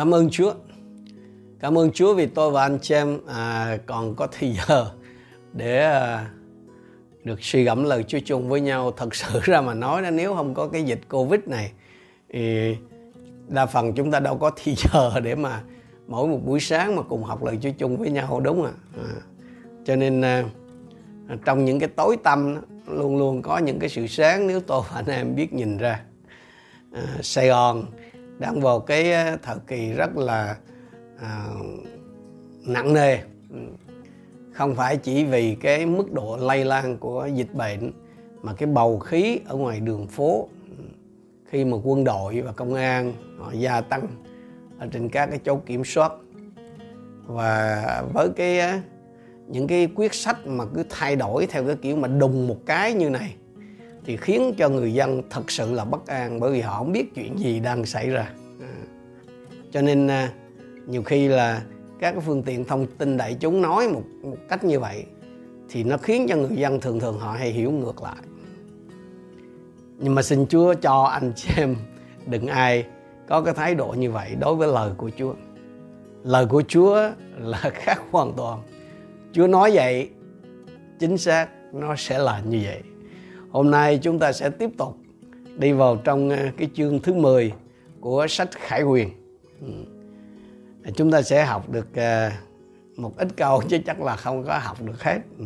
Cảm ơn Chúa. Cảm ơn Chúa vì tôi và anh chị em à, còn có thời giờ để à, được suy gẫm lời Chúa chung với nhau. Thật sự ra mà nói đó, nếu không có cái dịch Covid này thì đa phần chúng ta đâu có thời giờ để mà mỗi một buổi sáng mà cùng học lời Chúa chung với nhau đúng không ạ? À, cho nên à, à trong những cái tối tăm luôn luôn có những cái sự sáng nếu tôi và anh em biết nhìn ra. À, Sài Gòn đang vào cái ờ, thời kỳ rất là à, nặng nề. Không phải chỉ vì cái mức độ lây lan của dịch bệnh mà cái bầu khí ở ngoài đường phố khi mà quân đội và công an họ gia tăng ở trên các cái chốt kiểm soát. Và với cái ờ, những cái quyết sách mà cứ thay đổi theo cái kiểu mà đùng một cái như này thì khiến cho người dân thật sự là bất an bởi vì họ không biết chuyện gì đang xảy ra. À. cho nên à, nhiều khi là các phương tiện thông tin đại chúng nói một, một cách như vậy thì nó khiến cho người dân thường thường họ hay hiểu ngược lại. Nhưng mà xin Chúa cho anh chị em đừng ai có cái thái độ như vậy đối với lời của Chúa. Lời của Chúa là khác hoàn toàn. Chúa nói vậy chính xác nó sẽ là như vậy hôm nay chúng ta sẽ tiếp tục đi vào trong ờ, cái chương thứ 10 của sách Khải Huyền. Ừ. Chúng ta sẽ học được ờ, một ít câu chứ chắc là không có học được hết. Ừ.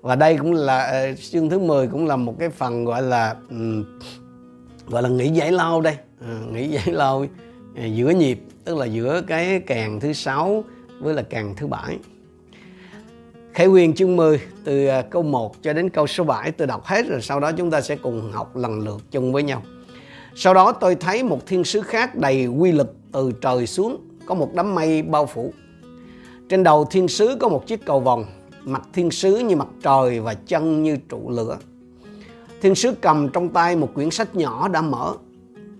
Và đây cũng là ờ, chương thứ 10 cũng là một cái phần gọi là ừ, gọi là nghỉ giải lao đây. Nghỉ giải lao giữa nhịp, tức là giữa cái càng thứ sáu với là càng thứ bảy. Khải Huyền chương 10 từ à, câu 1 cho đến câu số 7 tôi đọc hết rồi sau đó chúng ta sẽ cùng học lần lượt chung với nhau. Sau đó tôi thấy một thiên sứ khác đầy quy lực từ trời xuống có một đám mây bao phủ. Trên đầu thiên sứ có một chiếc cầu vòng, mặt thiên sứ như mặt trời và chân như trụ lửa. Thiên sứ cầm trong tay một quyển sách nhỏ đã mở.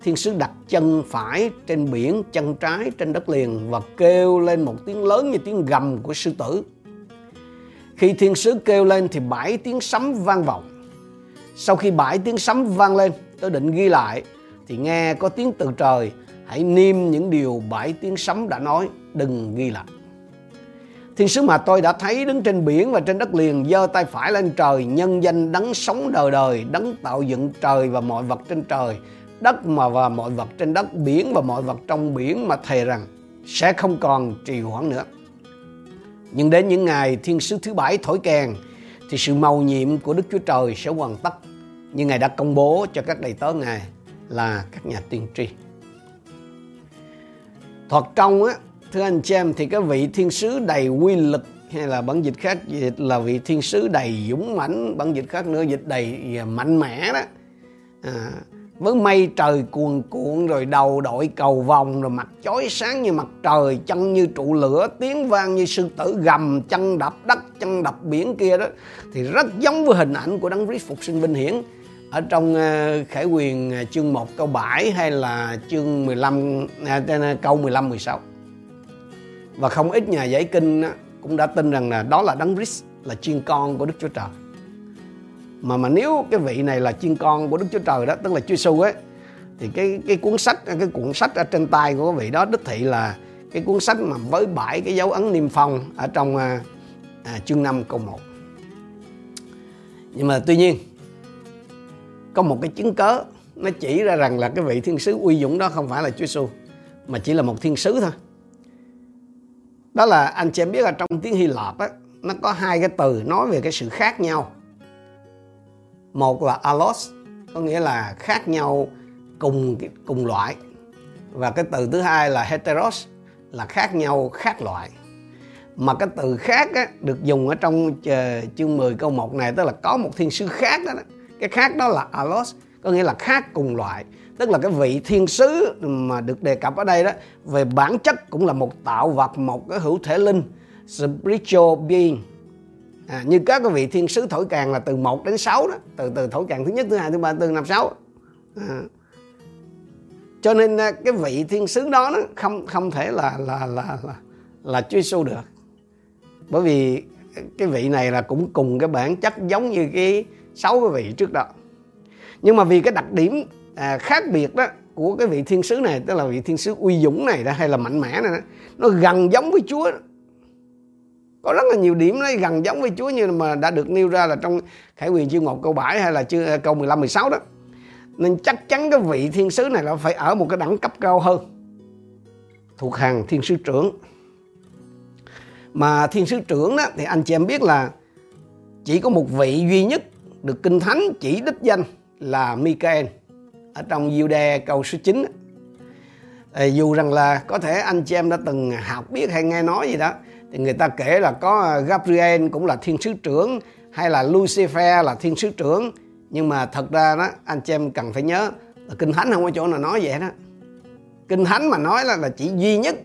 Thiên sứ đặt chân phải trên biển, chân trái trên đất liền và kêu lên một tiếng lớn như tiếng gầm của sư tử. Khi thiên sứ kêu lên thì bảy tiếng sấm vang vọng. Sau khi bảy tiếng sấm vang lên, tôi định ghi lại thì nghe có tiếng từ trời. Hãy niêm những điều bảy tiếng sấm đã nói đừng ghi lại. Thiên sứ mà tôi đã thấy đứng trên biển và trên đất liền giơ tay phải lên trời nhân danh đấng sống đời đời đấng tạo dựng trời và mọi vật trên trời. Đất mà và mọi vật trên đất biển và mọi vật trong biển mà thề rằng sẽ không còn trì hoãn nữa nhưng đến những ngày thiên sứ thứ bảy thổi kèn thì sự mầu nhiệm của Đức Chúa Trời sẽ hoàn tất như Ngài đã công bố cho các đầy tớ Ngài là các nhà tiên tri. Thoạt trong á, thưa anh chị em thì cái vị thiên sứ đầy quy lực hay là bản dịch khác dịch là vị thiên sứ đầy dũng mãnh bản dịch khác nữa dịch đầy à, mạnh mẽ đó à, với mây trời cuồn cuộn rồi đầu đội cầu vòng rồi mặt chói sáng như mặt trời, chân như trụ lửa, tiếng vang như sư tử gầm, chân đập đất, chân đập biển kia đó, thì rất giống với hình ảnh của đấng Christ phục sinh vinh hiển ở trong ờ, Khải Quyền ờ, chương 1 câu 7 hay là chương 15 à, ờ, câu 15 16. Và không ít nhà giải kinh cũng đã tin rằng là đó là đấng Christ, là chiên con của Đức Chúa Trời. Mà mà nếu cái vị này là chiên con của Đức Chúa Trời đó, tức là Chúa Giêsu ấy thì cái cái cuốn sách cái cuốn sách ở trên tay của vị đó đích thị là cái cuốn sách mà với bảy cái dấu ấn niêm phong ở trong à, à, chương 5 câu 1. Nhưng mà tuy nhiên có một cái chứng cớ nó chỉ ra rằng là cái vị thiên sứ uy dũng đó không phải là Chúa Giêsu mà chỉ là một thiên sứ thôi. Đó là anh chị em biết là trong tiếng Hy Lạp á nó có hai cái từ nói về cái sự khác nhau. Một là alos có nghĩa là khác nhau cùng cùng loại. Và cái từ thứ hai là heteros là khác nhau khác loại. Mà cái từ khác á, được dùng ở trong ờ, chương 10 câu 1 này tức là có một thiên sứ khác đó, đó. Cái khác đó là alos có nghĩa là khác cùng loại. Tức là cái vị thiên sứ mà được đề cập ở đây đó về bản chất cũng là một tạo vật một cái hữu thể linh spiritual being à, như các cái vị thiên sứ thổi càng là từ 1 đến 6 đó từ từ thổi càng thứ nhất thứ hai thứ ba thứ tư năm sáu. À. cho nên à, cái vị thiên sứ đó nó không không thể là là là là là Chúa Giêsu được. Bởi vì cái vị này là cũng cùng cái bản chất giống như cái sáu cái vị trước đó. Nhưng mà vì cái đặc điểm à, khác biệt đó của cái vị thiên sứ này tức là vị thiên sứ uy dũng này đó hay là mạnh mẽ này đó, nó gần giống với Chúa có rất là nhiều điểm nó gần giống với Chúa như mà đã được nêu ra là trong Khải quyền chương 1 câu 7 hay là chương à, câu 15 16 đó. Nên chắc chắn cái vị thiên sứ này là phải ở một cái đẳng cấp cao hơn. Thuộc hàng thiên sứ trưởng. Mà thiên sứ trưởng đó, thì anh chị em biết là chỉ có một vị duy nhất được kinh thánh chỉ đích danh là Michael ở trong Jude câu số 9 ờ, dù rằng là có thể anh chị em đã từng học biết hay nghe nói gì đó thì người ta kể là có à, Gabriel cũng là thiên sứ trưởng hay là Lucifer là thiên sứ trưởng. Nhưng mà thật ra đó anh chị em cần phải nhớ là kinh thánh không có chỗ nào nói vậy đó kinh thánh mà nói là, là chỉ duy nhất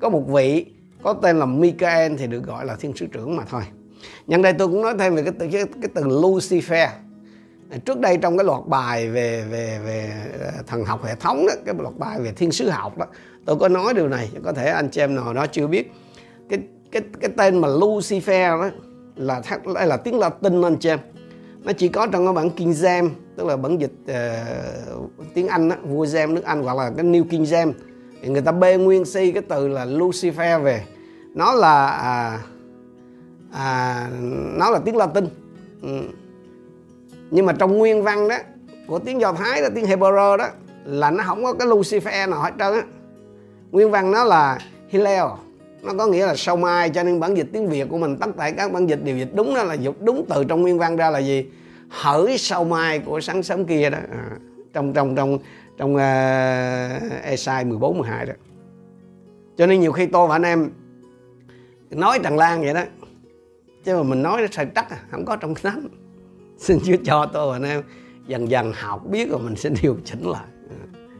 có một vị có tên là Michael thì được gọi là thiên sứ trưởng mà thôi. Nhân đây tôi cũng nói thêm về cái từ cái, cái từ Lucifer. Trước đây trong cái loạt bài về về về à, thần học hệ thống đó cái loạt bài về thiên sứ học đó tôi có nói điều này có thể anh chị em nào đó chưa biết. Cái cái cái tên mà Lucifer đó là đây là tiếng Latin anh chị em. Nó chỉ có trong cái bản King James tức là bản dịch uh, tiếng Anh đó, vua James nước Anh hoặc là cái New King James. Thì người ta bê nguyên si cái từ là Lucifer về. Nó là à, à, nó là tiếng Latin. Ừ. nhưng mà trong nguyên văn đó của tiếng Do Thái là tiếng Hebrew đó là nó không có cái Lucifer nào hết trơn á. Nguyên văn nó là Hillel nó có nghĩa là sau mai cho nên bản dịch tiếng Việt của mình tất cả các bản dịch đều dịch đúng đó là dịch đúng từ trong nguyên văn ra là gì? Hỡi sau mai của sáng sớm kia đó. À, trong trong trong trong uh, Esai 14 12 đó. Cho nên nhiều khi tôi và anh em nói tràn lan vậy đó chứ mà mình nói nó sai chắc à, không có trong thánh xin Chúa cho tôi và anh em dần dần học biết rồi mình sẽ điều chỉnh lại. À,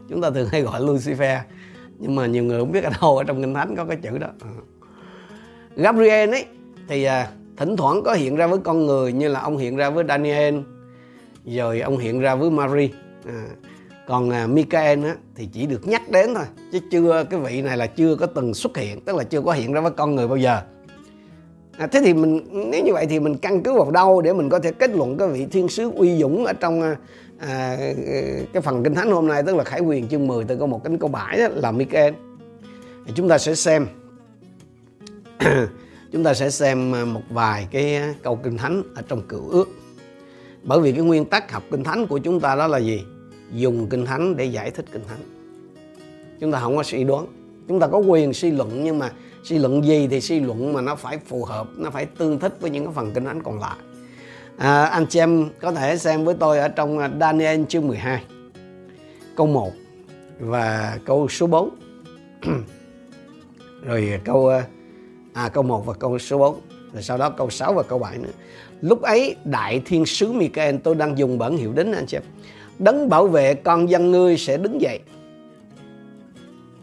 chúng ta thường hay gọi Lucifer nhưng mà nhiều người không biết ở đâu ở trong kinh thánh có cái chữ đó. À. Gabriel ấy thì à, thỉnh thoảng có hiện ra với con người như là ông hiện ra với Daniel rồi ông hiện ra với Mary. À, còn à, Michael á, thì chỉ được nhắc đến thôi chứ chưa cái vị này là chưa có từng xuất hiện tức là chưa có hiện ra với con người bao giờ à, thế thì mình nếu như vậy thì mình căn cứ vào đâu để mình có thể kết luận cái vị thiên sứ uy dũng ở trong à, à cái phần kinh thánh hôm nay tức là khải quyền chương 10 từ câu một đến câu 7 đó, là Michael. Thì chúng ta sẽ xem chúng ta sẽ xem à, một vài cái câu kinh thánh ở trong cựu ước. Bởi vì cái nguyên tắc học kinh thánh của chúng ta đó là gì? Dùng kinh thánh để giải thích kinh thánh. Chúng ta không có suy đoán. Chúng ta có quyền suy luận nhưng mà suy luận gì thì suy luận mà nó phải phù hợp nó phải tương thích với những cái phần kinh thánh còn lại. À, anh chị em có thể xem với tôi ở trong à, Daniel chương 12 câu 1 và câu số 4 rồi câu à, à câu 1 và câu số 4 rồi sau đó câu 6 và câu 7 nữa. Lúc ấy đại thiên sứ Michael tôi đang dùng bản hiệu đính anh chị em. Đấng bảo vệ con dân ngươi sẽ đứng dậy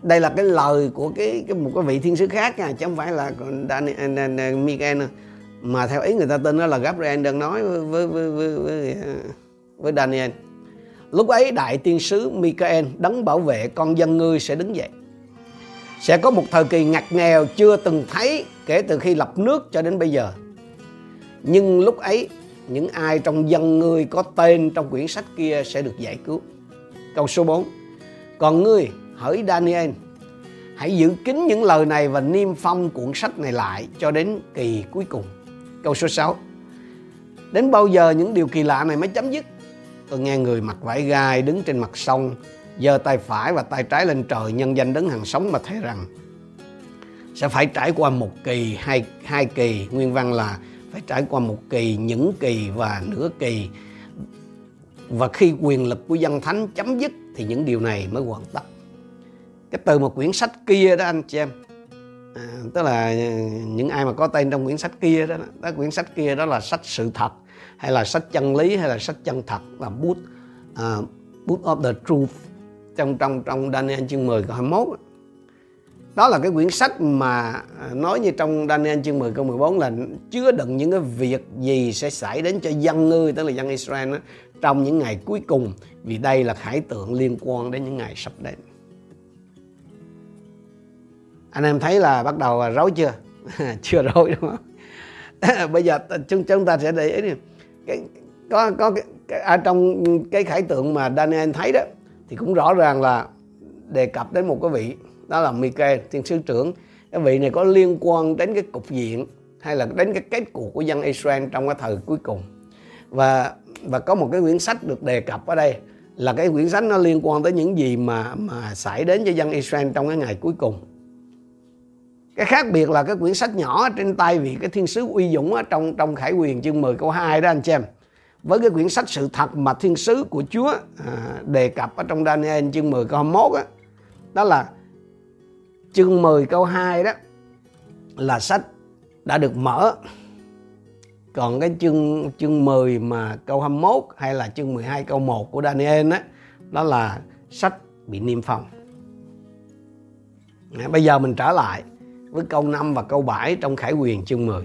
đây là cái lời của cái, cái một cái vị thiên sứ khác nha chứ không phải là Daniel, à, Michael mà theo ý người ta tên đó là Gabriel đang nói với với với với, với, à, với Daniel. Lúc ấy đại tiên sứ Michael đấng bảo vệ con dân ngươi sẽ đứng dậy. Sẽ có một thời kỳ ngặt nghèo chưa từng thấy kể từ khi lập nước cho đến bây giờ. Nhưng lúc ấy những ai trong dân ngươi có tên trong quyển sách kia sẽ được giải cứu. Câu số 4 Còn ngươi hỡi Daniel, Hãy giữ kín những lời này và niêm phong cuốn sách này lại cho đến kỳ cuối cùng. Câu số 6 Đến bao giờ những điều kỳ lạ này mới chấm dứt? Tôi nghe người mặc vải gai đứng trên mặt sông, giơ tay phải và tay trái lên trời nhân danh đấng hàng sống mà thề rằng, sẽ phải trải qua một kỳ, hai hai kỳ nguyên văn là, phải trải qua một kỳ, những kỳ và nửa kỳ và khi quyền lực của dân thánh chấm dứt thì những điều này mới hoàn tất cái từ một quyển sách kia đó anh chị em. À, tức là à, những ai mà có tên trong quyển sách kia đó đó quyển sách kia đó là sách sự thật hay là sách chân lý hay là sách chân thật là book uh, book of the truth trong trong trong Daniel chương 10 câu 21 đó là cái quyển sách mà à, nói như trong Daniel chương 10 câu 14 là chứa đựng những cái việc gì sẽ xảy đến cho dân ngươi tức là dân Israel đó, trong những ngày cuối cùng vì đây là khải tượng liên quan đến những ngày sắp đến anh em thấy là bắt đầu rối chưa? Chưa rối đúng không? Bây giờ chúng chúng ta sẽ để ý cái có có cái, cái, ở trong cái khải tượng mà Daniel thấy đó thì cũng rõ ràng là đề cập đến một cái vị đó là Michael thiên sứ trưởng. Cái vị này có liên quan đến cái cục diện hay là đến cái kết cuộc của dân Israel trong cái thời cuối cùng. Và và có một cái quyển sách được đề cập ở đây là cái quyển sách nó liên quan tới những gì mà mà xảy đến cho dân Israel trong cái ngày cuối cùng cái khác biệt là cái quyển sách nhỏ trên tay vị cái thiên sứ uy dũng ở trong trong khải quyền chương 10 câu 2 đó anh chị em. Với cái quyển sách sự thật mà thiên sứ của Chúa à, đề cập ở trong Daniel chương 10 câu 21 đó, đó là chương 10 câu 2 đó là sách đã được mở. Còn cái chương chương 10 mà câu 21 hay là chương 12 câu 1 của Daniel đó, đó là sách bị niêm phong. Bây giờ mình trở lại với câu 5 và câu 7 trong Khải Quyền chương 10.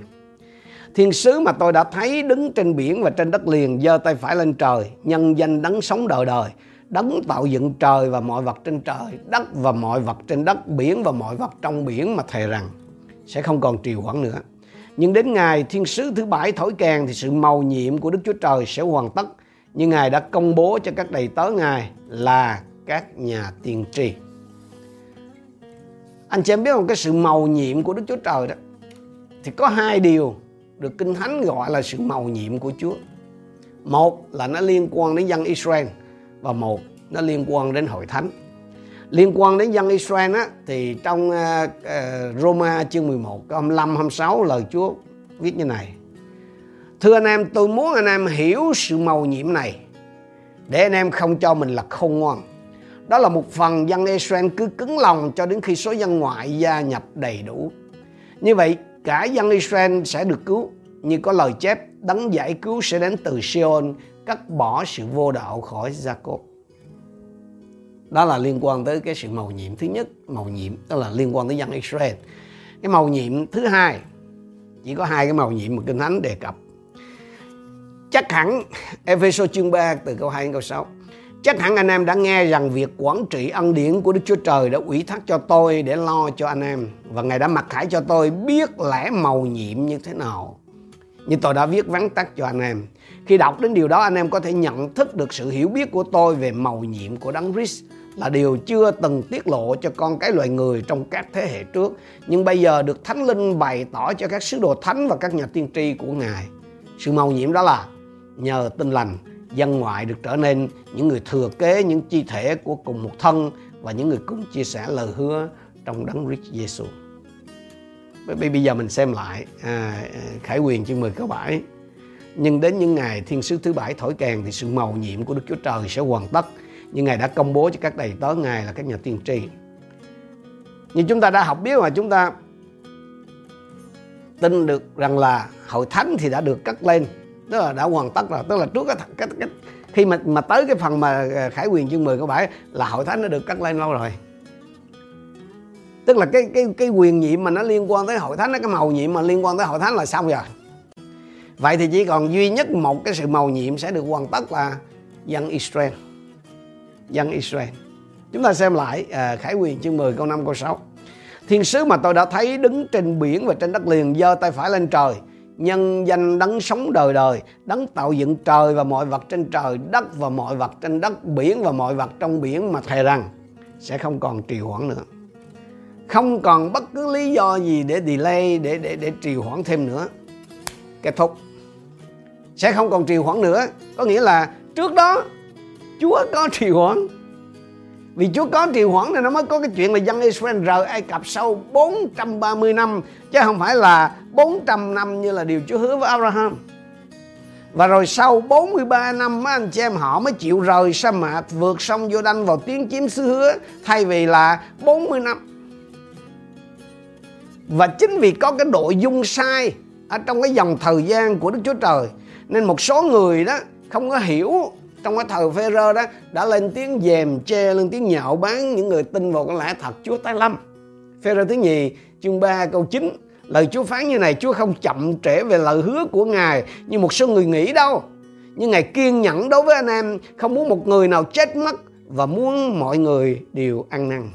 Thiên sứ mà tôi đã thấy đứng trên biển và trên đất liền giơ tay phải lên trời, nhân danh đấng sống đời đời, đấng tạo dựng trời và mọi vật trên trời, đất và mọi vật trên đất, biển và mọi vật trong biển mà thề rằng sẽ không còn trì hoãn nữa. Nhưng đến ngày thiên sứ thứ bảy thổi kèn thì sự màu nhiệm của Đức Chúa Trời sẽ hoàn tất như Ngài đã công bố cho các đầy tớ Ngài là các nhà tiên tri anh chị em biết không cái sự màu nhiệm của Đức Chúa Trời đó thì có hai điều được Kinh Thánh gọi là sự màu nhiệm của Chúa. Một là nó liên quan đến dân Israel và một nó liên quan đến hội thánh. Liên quan đến dân Israel á, thì trong uh, uh, Roma chương 11 câu 25 26 lời Chúa viết như này. Thưa anh em, tôi muốn anh em hiểu sự màu nhiệm này để anh em không cho mình là không ngoan đó là một phần dân Israel cứ cứng lòng cho đến khi số dân ngoại gia nhập đầy đủ. Như vậy, cả dân Israel sẽ được cứu như có lời chép đấng giải cứu sẽ đến từ Sion cắt bỏ sự vô đạo khỏi Jacob. Đó là liên quan tới cái sự màu nhiệm thứ nhất, màu nhiệm đó là liên quan tới dân Israel. Cái màu nhiệm thứ hai chỉ có hai cái màu nhiệm mà Kinh Thánh đề cập. Chắc hẳn Ephesos chương 3 từ câu 2 đến câu 6 Chắc hẳn anh em đã nghe rằng việc quản trị ân điển của Đức Chúa Trời đã ủy thác cho tôi để lo cho anh em. Và Ngài đã mặc khải cho tôi biết lẽ màu nhiệm như thế nào. Như tôi đã viết vắn tắt cho anh em. Khi đọc đến điều đó, anh em có thể nhận thức được sự hiểu biết của tôi về màu nhiệm của Đấng Christ là điều chưa từng tiết lộ cho con cái loài người trong các thế hệ trước. Nhưng bây giờ được Thánh Linh bày tỏ cho các sứ đồ thánh và các nhà tiên tri của Ngài. Sự màu nhiệm đó là nhờ tin lành dân ngoại được trở nên những người thừa kế những chi thể của cùng một thân và những người cùng chia sẻ lời hứa trong đấng Christ Giêsu. Bây giờ mình xem lại à, à Khải Quyền chương 10 câu 7 Nhưng đến những ngày thiên sứ thứ bảy thổi kèn thì sự màu nhiệm của Đức Chúa Trời sẽ hoàn tất như Ngài đã công bố cho các đầy tớ Ngài là các nhà tiên tri. Như chúng ta đã học biết mà chúng ta tin được rằng là hội thánh thì đã được cất lên tức là đã hoàn tất rồi. Tức là trước cái, cái, cái khi mà mà tới cái phần mà ờ, khải quyền chương 10 câu bảy là hội thánh nó được cắt lên lâu rồi. Tức là cái cái cái quyền nhiệm mà nó liên quan tới hội thánh nó cái màu nhiệm mà liên quan tới hội thánh là xong rồi. Vậy thì chỉ còn duy nhất một cái sự màu nhiệm sẽ được hoàn tất là dân Israel. Dân Israel. Chúng ta xem lại à, khải quyền chương 10 câu 5 câu 6 thiên sứ mà tôi đã thấy đứng trên biển và trên đất liền giơ tay phải lên trời nhân danh đấng sống đời đời, đấng tạo dựng trời và mọi vật trên trời, đất và mọi vật trên đất, biển và mọi vật trong biển mà thề rằng sẽ không còn trì hoãn nữa. Không còn bất cứ lý do gì để delay, để để để trì hoãn thêm nữa. Kết thúc. Sẽ không còn trì hoãn nữa. Có nghĩa là trước đó Chúa có trì hoãn vì Chúa có trì hoãn nên nó mới có cái chuyện là dân Israel rời Ai Cập sau 430 năm, chứ không phải là 400 năm như là điều Chúa hứa với Abraham. Và rồi sau 43 năm, mấy anh chị em họ mới chịu rời sa mạc, vượt sông vô đanh vào tiếng chiếm xứ hứa, thay vì là 40 năm. Và chính vì có cái nội dung sai ở trong cái dòng thời gian của Đức Chúa Trời, nên một số người đó không có hiểu trong cái thời phê rơ đó, đã lên tiếng dèm che lên tiếng nhạo bán những người tin vào cái lẽ thật Chúa tái lâm. Phê rơ thứ nhì, chương 3 câu 9 lời Chúa phán như này, Chúa không chậm trễ về lời hứa của Ngài như một số người nghĩ đâu. Nhưng Ngài kiên nhẫn đối với anh em, không muốn một người nào chết mất và muốn mọi người đều ăn năn.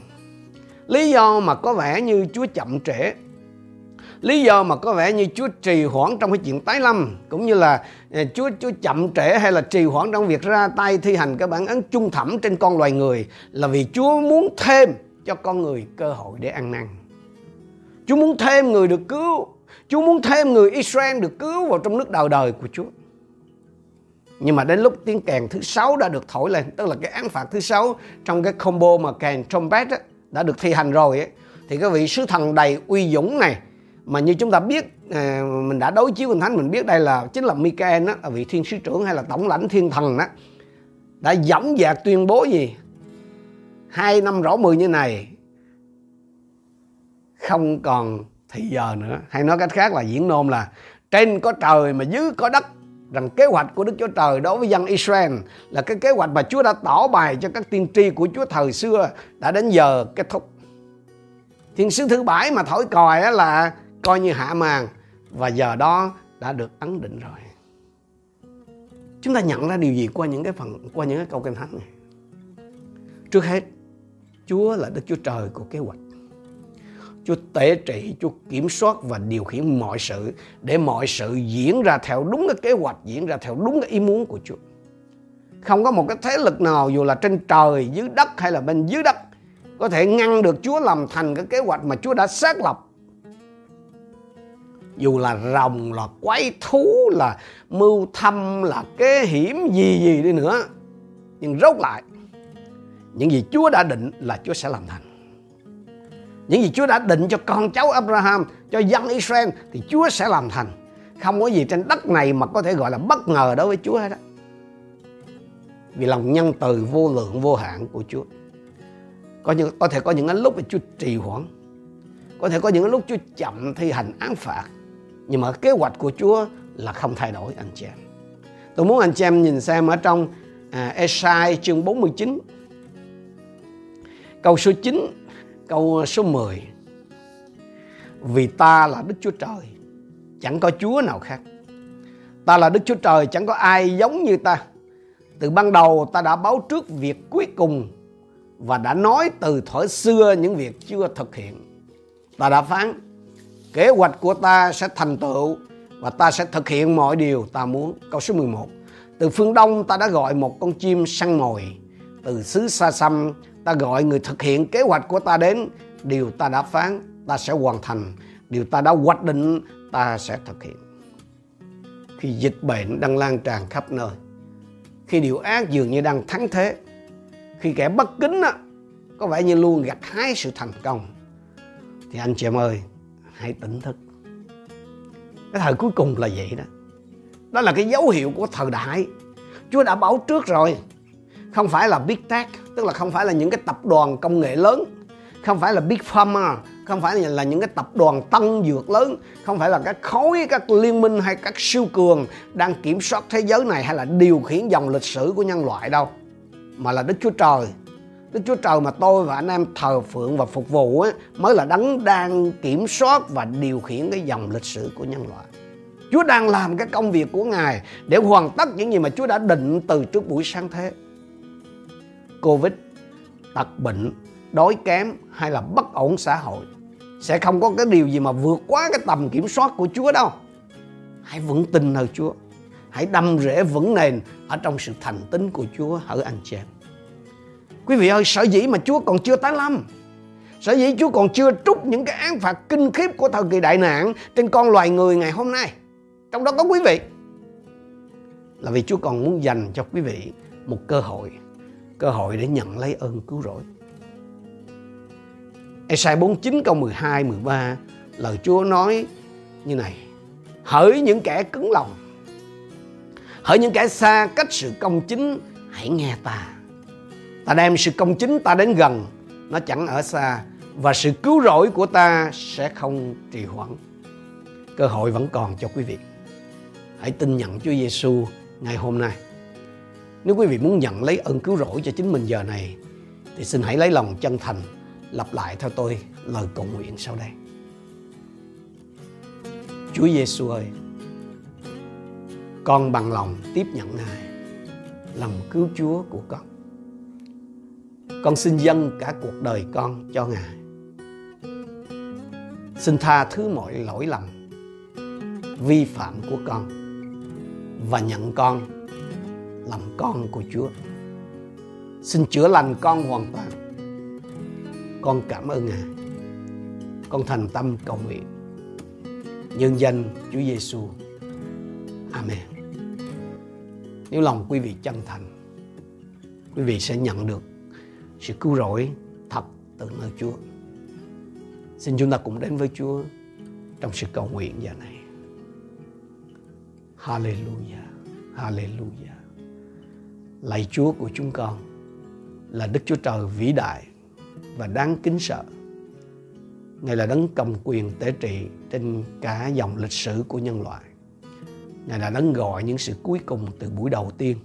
Lý do mà có vẻ như Chúa chậm trễ lý do mà có vẻ như Chúa trì hoãn trong cái chuyện tái lâm cũng như là ờ, Chúa Chúa chậm trễ hay là trì hoãn trong việc ra tay thi hành cái bản án trung thẩm trên con loài người là vì Chúa muốn thêm cho con người cơ hội để ăn năn. Chúa muốn thêm người được cứu. Chúa muốn thêm người Israel được cứu vào trong nước đời đời của Chúa. Nhưng mà đến lúc tiếng kèn thứ sáu đã được thổi lên, tức là cái án phạt thứ sáu trong cái combo mà kèn trumpet á, đã được thi hành rồi ấy, thì cái vị sứ thần đầy uy dũng này mà như chúng ta biết à, mình đã đối chiếu kinh thánh mình biết đây là chính là Michael đó, là vị thiên sứ trưởng hay là tổng lãnh thiên thần đó đã dõng dạc tuyên bố gì? Hai năm rõ mười như này không còn thì giờ nữa. Hay nói cách khác là diễn nôm là trên có trời mà dưới có đất. Rằng kế hoạch của Đức Chúa Trời đối với dân Israel là cái kế hoạch mà Chúa đã tỏ bài cho các tiên tri của Chúa thời xưa đã đến giờ kết thúc. Thiên sứ thứ bảy mà thổi còi là coi như hạ màn và giờ đó đã được ấn định rồi. Chúng ta nhận ra điều gì qua những cái phần qua những cái câu kinh thánh này? Trước hết, Chúa là Đức Chúa Trời của kế hoạch. Chúa tể trị, Chúa kiểm soát và điều khiển mọi sự để mọi sự diễn ra theo đúng cái kế hoạch, diễn ra theo đúng cái ý muốn của Chúa. Không có một cái thế lực nào dù là trên trời, dưới đất hay là bên dưới đất có thể ngăn được Chúa làm thành cái kế hoạch mà Chúa đã xác lập. Dù là rồng, là quái thú, là mưu thâm, là kế hiểm gì gì đi nữa. Nhưng rốt lại, những gì Chúa đã định là Chúa sẽ làm thành. Những gì Chúa đã định cho con cháu Abraham, cho dân Israel thì Chúa sẽ làm thành. Không có gì trên đất này mà có thể gọi là bất ngờ đối với Chúa hết đó. Vì lòng nhân từ vô lượng vô hạn của Chúa. Có những có thể có những lúc mà Chúa trì hoãn. Có thể có những lúc Chúa chậm thi hành án phạt. Nhưng mà kế hoạch của Chúa là không thay đổi anh chị em. Tôi muốn anh chị em nhìn xem ở trong à, Esai chương 49 câu số 9 câu số 10 Vì ta là Đức Chúa Trời Chẳng có Chúa nào khác. Ta là Đức Chúa Trời Chẳng có ai giống như ta. Từ ban đầu ta đã báo trước việc cuối cùng Và đã nói từ thuở xưa những việc chưa thực hiện. Ta đã phán Kế hoạch của ta sẽ thành tựu Và ta sẽ thực hiện mọi điều ta muốn. Câu số 11 Từ phương Đông ta đã gọi một con chim săn mồi. Từ xứ xa xăm ta gọi người thực hiện kế hoạch của ta đến. Điều ta đã phán ta sẽ hoàn thành. Điều ta đã hoạch định ta sẽ thực hiện. Khi dịch bệnh đang lan tràn khắp nơi khi điều ác dường như đang thắng thế khi kẻ bất kính á, có vẻ như luôn gặt hái sự thành công thì anh chị em ơi hãy tỉnh thức. Cái thời cuối cùng là vậy đó. Đó là cái dấu hiệu của thời đại. Chúa đã báo trước rồi. Không phải là big tech, tức là không phải là những cái tập đoàn công nghệ lớn. Không phải là big pharma, không phải là những cái tập đoàn tân dược lớn. Không phải là các khối, các liên minh hay các siêu cường đang kiểm soát thế giới này hay là điều khiển dòng lịch sử của nhân loại đâu, mà là đức chúa trời đức chúa trời mà tôi và anh em thờ phượng và phục vụ ấy, mới là đấng đang kiểm soát và điều khiển cái dòng lịch sử của nhân loại Chúa đang làm cái công việc của Ngài để hoàn tất những gì mà Chúa đã định từ trước buổi sáng thế. Covid, tật bệnh, đói kém hay là bất ổn xã hội sẽ không có cái điều gì mà vượt quá cái tầm kiểm soát của Chúa đâu. Hãy vững tin nơi Chúa. Hãy đâm rễ vững nền ở trong sự thành tín của Chúa hỡi anh chị em. Quý vị ơi, sở dĩ mà Chúa còn chưa tái lâm. Sở dĩ Chúa còn chưa trút những cái án phạt kinh khiếp của thời kỳ đại nạn trên con loài người ngày hôm nay. Trong đó có quý vị. Là vì Chúa còn muốn dành cho quý vị một cơ hội cơ hội để nhận lấy ơn cứu rỗi. Esai 49 câu 12, 13 lời Chúa nói như này Hỡi những kẻ cứng lòng Hỡi những kẻ xa cách sự công chính Hãy nghe ta Ta đem sự công chính ta đến gần Nó chẳng ở xa Và sự cứu rỗi của ta sẽ không trì hoãn Cơ hội vẫn còn cho quý vị Hãy tin nhận Chúa Giêsu ngày hôm nay nếu quý vị muốn nhận lấy ơn cứu rỗi cho chính mình giờ này thì xin hãy lấy lòng chân thành lặp lại theo tôi lời cầu nguyện sau đây. Chúa Giêsu ơi, con bằng lòng tiếp nhận Ngài làm cứu Chúa của con. Con xin dâng cả cuộc đời con cho Ngài. xin tha thứ mọi lỗi lầm vi phạm của con và nhận con làm con của Chúa. Xin chữa lành con hoàn toàn. Con cảm ơn Ngài. Con thành tâm cầu nguyện. Nhân danh Chúa Giêsu. Amen. Nếu lòng quý vị chân thành, quý vị sẽ nhận được sự cứu rỗi thật từ nơi Chúa. Xin chúng ta cùng đến với Chúa trong sự cầu nguyện giờ này. Hallelujah, Hallelujah. Lạy Chúa của chúng con là Đức Chúa Trời vĩ đại và đáng kính sợ. Ngài là đấng cầm quyền tế trị trên cả dòng lịch sử của nhân loại. Ngài là đấng gọi những sự cuối cùng từ buổi đầu tiên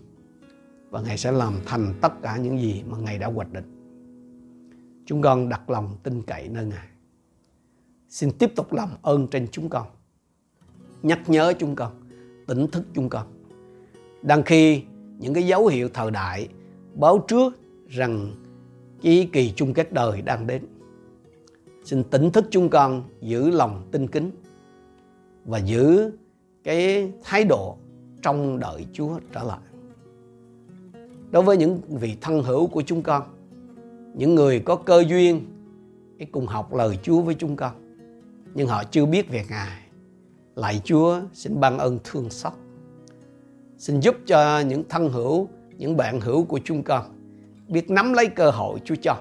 và Ngài sẽ làm thành tất cả những gì mà Ngài đã hoạch định. Chúng con đặt lòng tin cậy nơi Ngài. Xin tiếp tục làm ơn trên chúng con. Nhắc nhớ chúng con, tỉnh thức chúng con. Đang khi những cái dấu hiệu thời đại báo trước rằng cái kỳ chung kết đời đang đến. Xin tỉnh thức chúng con giữ lòng tin kính và giữ cái thái độ trong đợi Chúa trở lại. Đối với những vị thân hữu của chúng con, những người có cơ duyên để cùng học lời Chúa với chúng con, nhưng họ chưa biết về Ngài. Lạy Chúa, xin ban ơn thương xót. Xin giúp cho những thân hữu, những bạn hữu của chúng con biết nắm lấy cơ hội Chúa cho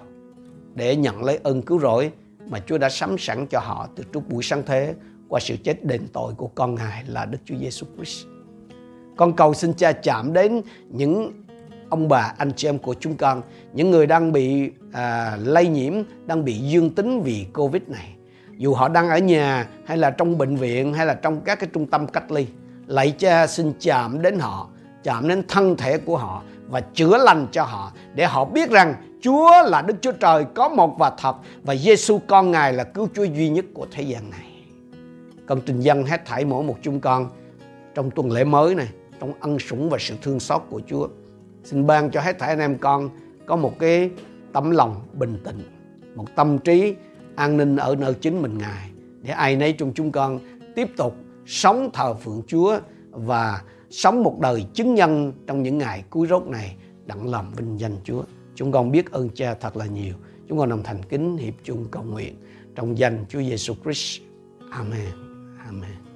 để nhận lấy ơn cứu rỗi mà Chúa đã sắm sẵn cho họ từ trước buổi sáng thế qua sự chết đền tội của con Ngài là Đức Chúa Giêsu Christ. Con cầu xin Cha chạm đến những ông bà anh chị em của chúng con, những người đang bị à, lây nhiễm, đang bị dương tính vì Covid này. Dù họ đang ở nhà hay là trong bệnh viện hay là trong các cái trung tâm cách ly. Lạy Cha xin chạm đến họ, chạm đến thân thể của họ và chữa lành cho họ để họ biết rằng Chúa là Đức Chúa Trời có một và thật và Giêsu con Ngài là cứu Chúa duy nhất của thế gian này. Con trình dân hết thảy mỗi một chúng con trong tuần lễ mới này, trong ân sủng và sự thương xót của Chúa. Xin ban cho hết thảy anh em con có một cái tấm lòng bình tĩnh, một tâm trí an ninh ở nơi chính mình Ngài để ai nấy trong chúng con tiếp tục sống thờ phượng Chúa và sống một đời chứng nhân trong những ngày cuối rốt này đặng làm vinh danh Chúa. Chúng con biết ơn Cha thật là nhiều. Chúng con đồng thành kính hiệp chung cầu nguyện trong danh Chúa Giêsu Christ. Amen. Amen.